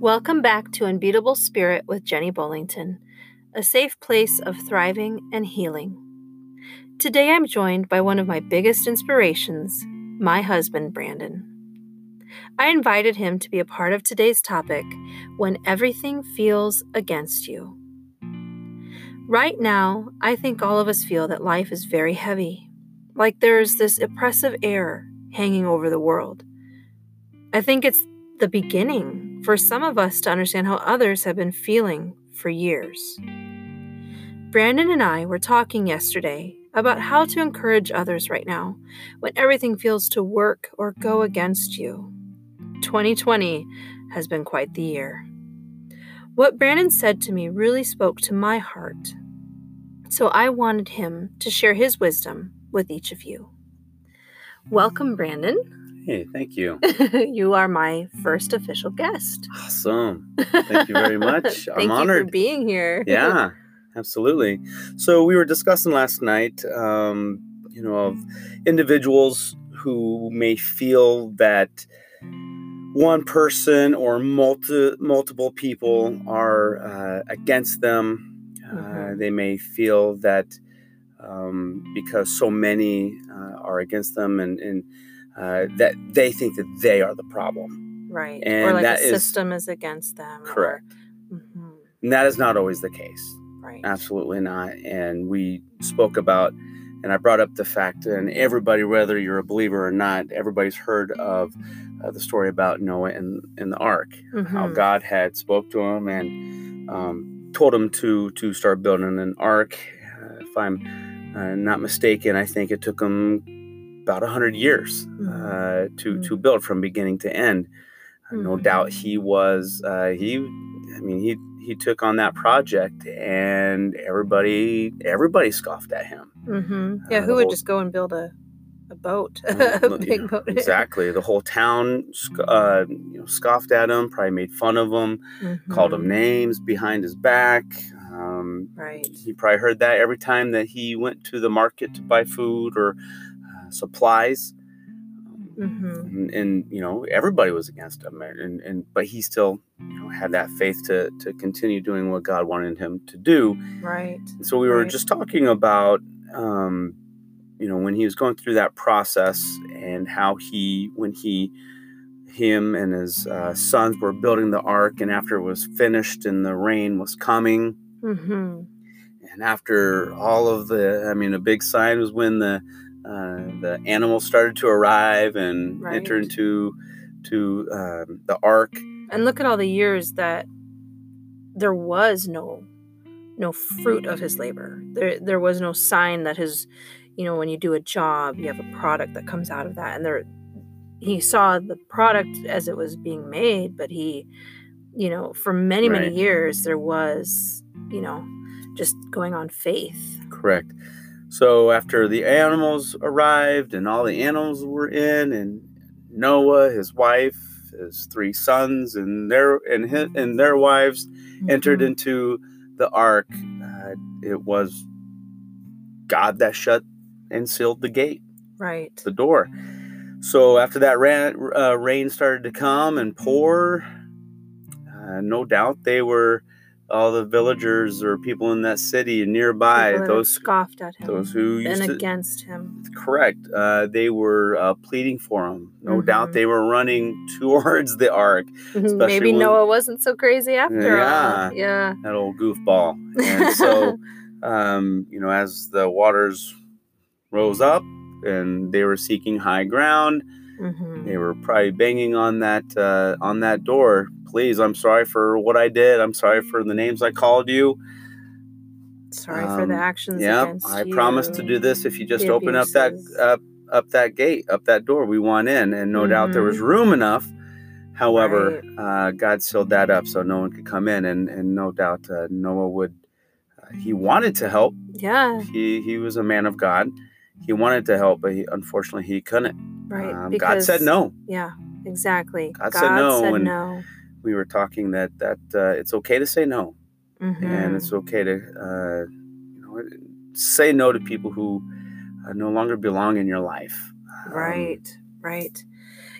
Welcome back to Unbeatable Spirit with Jenny Bullington, a safe place of thriving and healing. Today I'm joined by one of my biggest inspirations, my husband, Brandon. I invited him to be a part of today's topic when everything feels against you. Right now, I think all of us feel that life is very heavy, like there's this oppressive air hanging over the world. I think it's the beginning for some of us to understand how others have been feeling for years. Brandon and I were talking yesterday about how to encourage others right now when everything feels to work or go against you. 2020 has been quite the year. What Brandon said to me really spoke to my heart, so I wanted him to share his wisdom with each of you. Welcome, Brandon. Hey, thank you. you are my first official guest. Awesome. Thank you very much. Thank I'm you honored. for being here. yeah, absolutely. So we were discussing last night, um, you know, of individuals who may feel that one person or multi- multiple people are uh, against them. Uh, Mhm. they may feel that um, because so many uh, are against them and, and uh, that they think that they are the problem. Right. or And like that the system is against them. or- Correct. Mhm, And that is not always the case. Right. Absolutely not. And we spoke about, and I brought up the fact, and everybody, whether you're a believer or not, everybody's heard of uh, the story about Noah and, and the ark, how Mhm, God had spoke to him and um, told him to to start building an ark. Uh, if I'm uh, not mistaken, I think it took him about hundred years uh, to to build from beginning to end. Uh, no Mhm. doubt he was uh, he. I mean he he took on that project and everybody everybody scoffed at him. mhm. Yeah, uh, who would whole- just go and build a a boat, Uh, a big know, boat? exactly. The whole town uh, you know, scoffed at him, probably made fun of him, called him names behind his back. Um, Right. he probably heard that every time that he went to the market to buy food or uh, supplies. Mhm. And, and you know everybody was against him, and, and but he still you know had that faith to to continue doing what God wanted him to do. Right. And so we were Right. just talking about, um, you know, when he was going through that process and how he, when he, him and his uh, sons were building the ark, and after it was finished and the rain was coming, hmm and after all of the, I mean, a big sign was when the uh, the animals started to arrive and enter into to um, the ark. And look at all the years that there was no no fruit of his labor. There there was no sign that his you know when you do a job you have a product that comes out of that and there he saw the product as it was being made but he you know for many many years there was you know just going on faith. Correct. So after the animals arrived and all the animals were in, and Noah, his wife, his three sons, and their and his, and their wives entered Mhm. into the ark, uh, it was God that shut and sealed the gate, right. the door. So after that ran, uh, rain started to come and pour, uh, no doubt they were all the villagers or people in that city nearby. People those scoffed at him those who used and against him. correct uh, they were uh, pleading for him no doubt Mhm. they were running towards the ark Maybe when- Noah wasn't so crazy after Yeah. all. Yeah. that old goofball and so um, you know as the waters rose up and they were seeking high ground Mhm. they were probably banging on that uh, on that door. Please i'm sorry for what i did. I'm sorry for the names i called you. Sorry for the Um, actions yeah i you. promise to do this if you just the open up that up up that gate up that door. We want in and no doubt there was room enough. However uh, god sealed that up so no one could come in and and no doubt uh, noah would uh, he wanted to help. Yeah, he he was a man of god he wanted to help but he, unfortunately he couldn't right. um, god said no Yeah, exactly. God said no, said and- no. we were talking that that uh, it's okay to say no and Mhm. it's okay to uh, you know say no to people who uh, no longer belong in your life. Um, right. Right.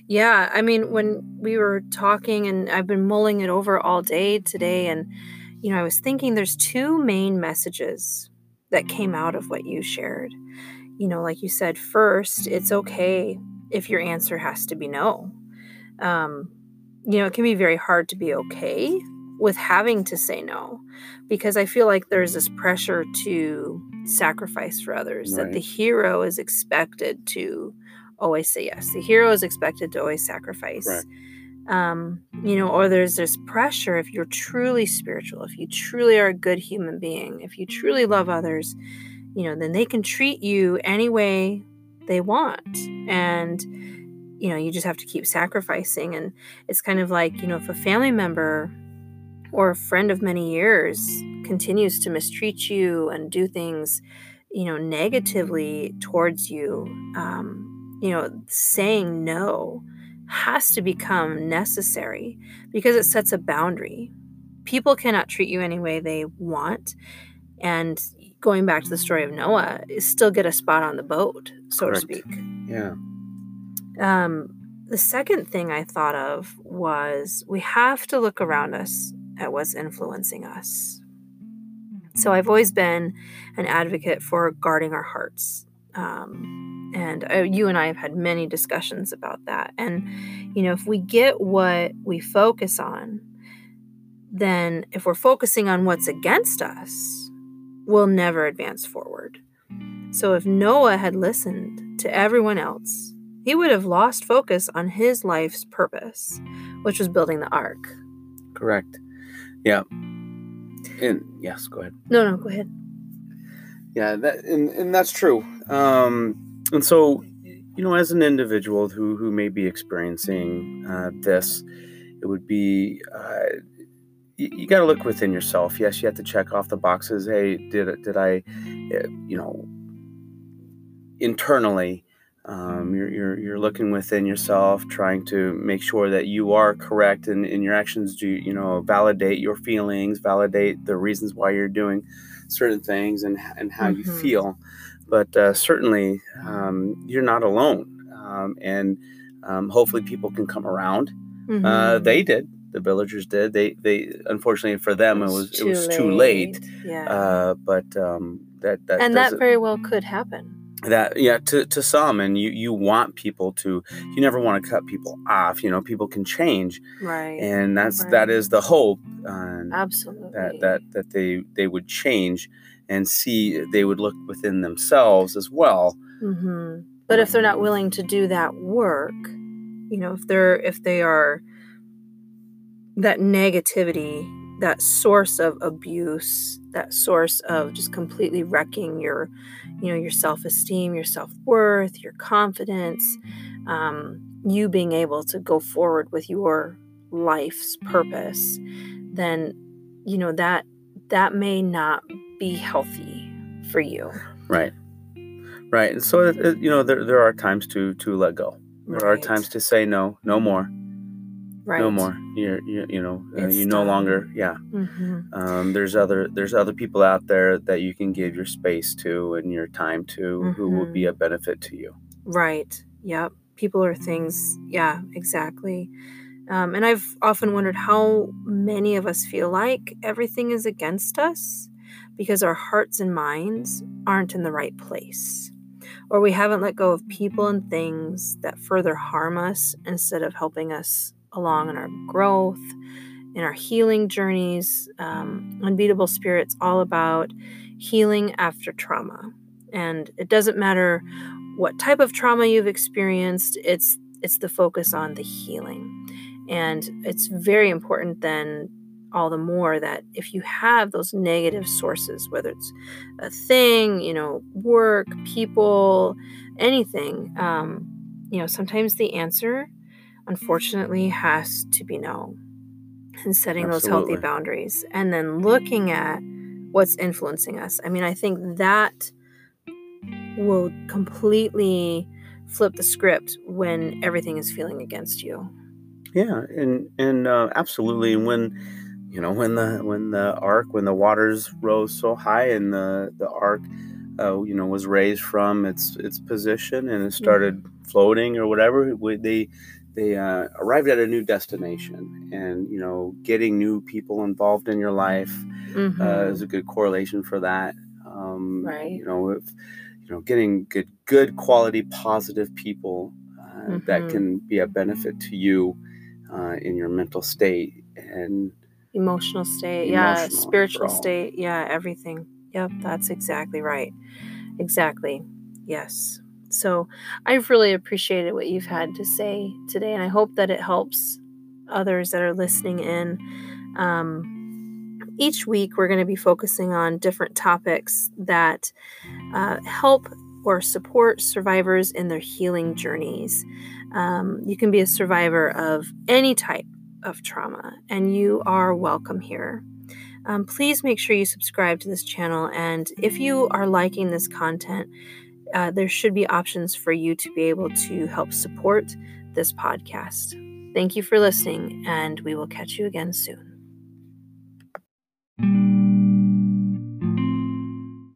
Yeah. I mean, when we were talking, and I've been mulling it over all day today, and, you know, I was thinking there's two main messages that came out of what you shared. You know, like you said, first, it's okay if your answer has to be no. Um, you know, it can be very hard to be okay with having to say no because I feel like there's this pressure to sacrifice for others, right. that the hero is expected to always say yes. The hero is expected to always sacrifice. Right. Um, you know, or there's this pressure if you're truly spiritual, if you truly are a good human being, if you truly love others, you know, then they can treat you any way they want. And, you know, you just have to keep sacrificing. And it's kind of like, you know, if a family member or a friend of many years continues to mistreat you and do things, you know, negatively towards you, um, you know, saying no has to become necessary because it sets a boundary. People cannot treat you any way they want. And going back to the story of Noah, is still get a spot on the boat, so Correct. to speak. Yeah. Um, the second thing I thought of was we have to look around us at what's influencing us. So I've always been an advocate for guarding our hearts. Um, and uh, you and I have had many discussions about that. And, you know, if we get what we focus on, then if we're focusing on what's against us, we'll never advance forward. So if Noah had listened to everyone else, he would have lost focus on his life's purpose, which was building the ark. Correct. Yeah. And yes, go ahead. No, no, go ahead. Yeah, that and, and that's true. Um, and so, you know, as an individual who who may be experiencing uh, this, it would be uh, you, you got to look within yourself. Yes, you have to check off the boxes. Hey, did did I, uh, you know, internally um, you're, you're, you're looking within yourself, trying to make sure that you are correct in, in your actions. Do you know validate your feelings, validate the reasons why you're doing certain things, and and how mm-hmm. you feel. But uh, certainly, um, you're not alone, um, and um, hopefully, people can come around. Uh, mm-hmm. Uh, they did. The villagers did. They they unfortunately for them it was it was, too, late. too late. Yeah. Uh, but um, that that and that very well could happen that yeah to, to some and you you want people to you never want to cut people off you know people can change right and that's right. that is the hope uh, absolutely that that that they they would change and see they would look within themselves as well mm-hmm. but if they're not willing to do that work you know if they're if they are that negativity that source of abuse that source of just completely wrecking your you know your self-esteem your self-worth your confidence um, you being able to go forward with your life's purpose then you know that that may not be healthy for you. Right. Right and so you know there, there are times to to let go. There right. are times to say no no more Right. No more. You're, you, you know, uh, you no longer, yeah. Mm-hmm. Um, there's other, there's other people out there that you can give your space to and your time to, mm-hmm. who will be mm-hmm. a benefit to you. Right. Yep. People are things. Yeah. Exactly. Um, and I've often wondered how many of us feel like everything is against us because our hearts and minds aren't in the right place. Or we haven't let go of people and things that further harm us instead of helping us along in our growth, in our healing journeys. Um, Unbeatable Spirit's all about healing after trauma. And it doesn't matter what type of trauma you've experienced, it's it's the focus on the healing. And it's very important then all the more that if you have those negative sources, whether it's a thing, you know, work, people, anything, um, you know, sometimes the answer unfortunately has to be no and setting Absolutely. those healthy boundaries and then looking at what's influencing us. I mean, I think that will completely flip the script when everything is feeling against you. Yeah, and and uh, absolutely, and when you know when the when the ark when the waters rose so high and the the ark uh, you know was raised from its its position and it started mm-hmm floating or whatever. They they uh, arrived at a new destination, and you know, getting new people involved in your life mm-hmm. uh, is a good correlation for that. Um, right. You know, if you know, getting good, good quality, positive people uh, mm-hmm. that can be a benefit to you uh, in your mental state and emotional state, emotional, yeah, spiritual state, yeah, everything. Yep, that's exactly right. Exactly. Yes. So I've really appreciated what you've had to say today, and I hope that it helps others that are listening in. Um, each week, we're going to be focusing on different topics that uh, help or support survivors in their healing journeys. Um, you can be a survivor of any type of trauma, and you are welcome here. Um, please make sure you subscribe to this channel, and if you are liking this content, uh, there should be options for you to be able to help support this podcast. Thank you for listening, and we will catch you again soon.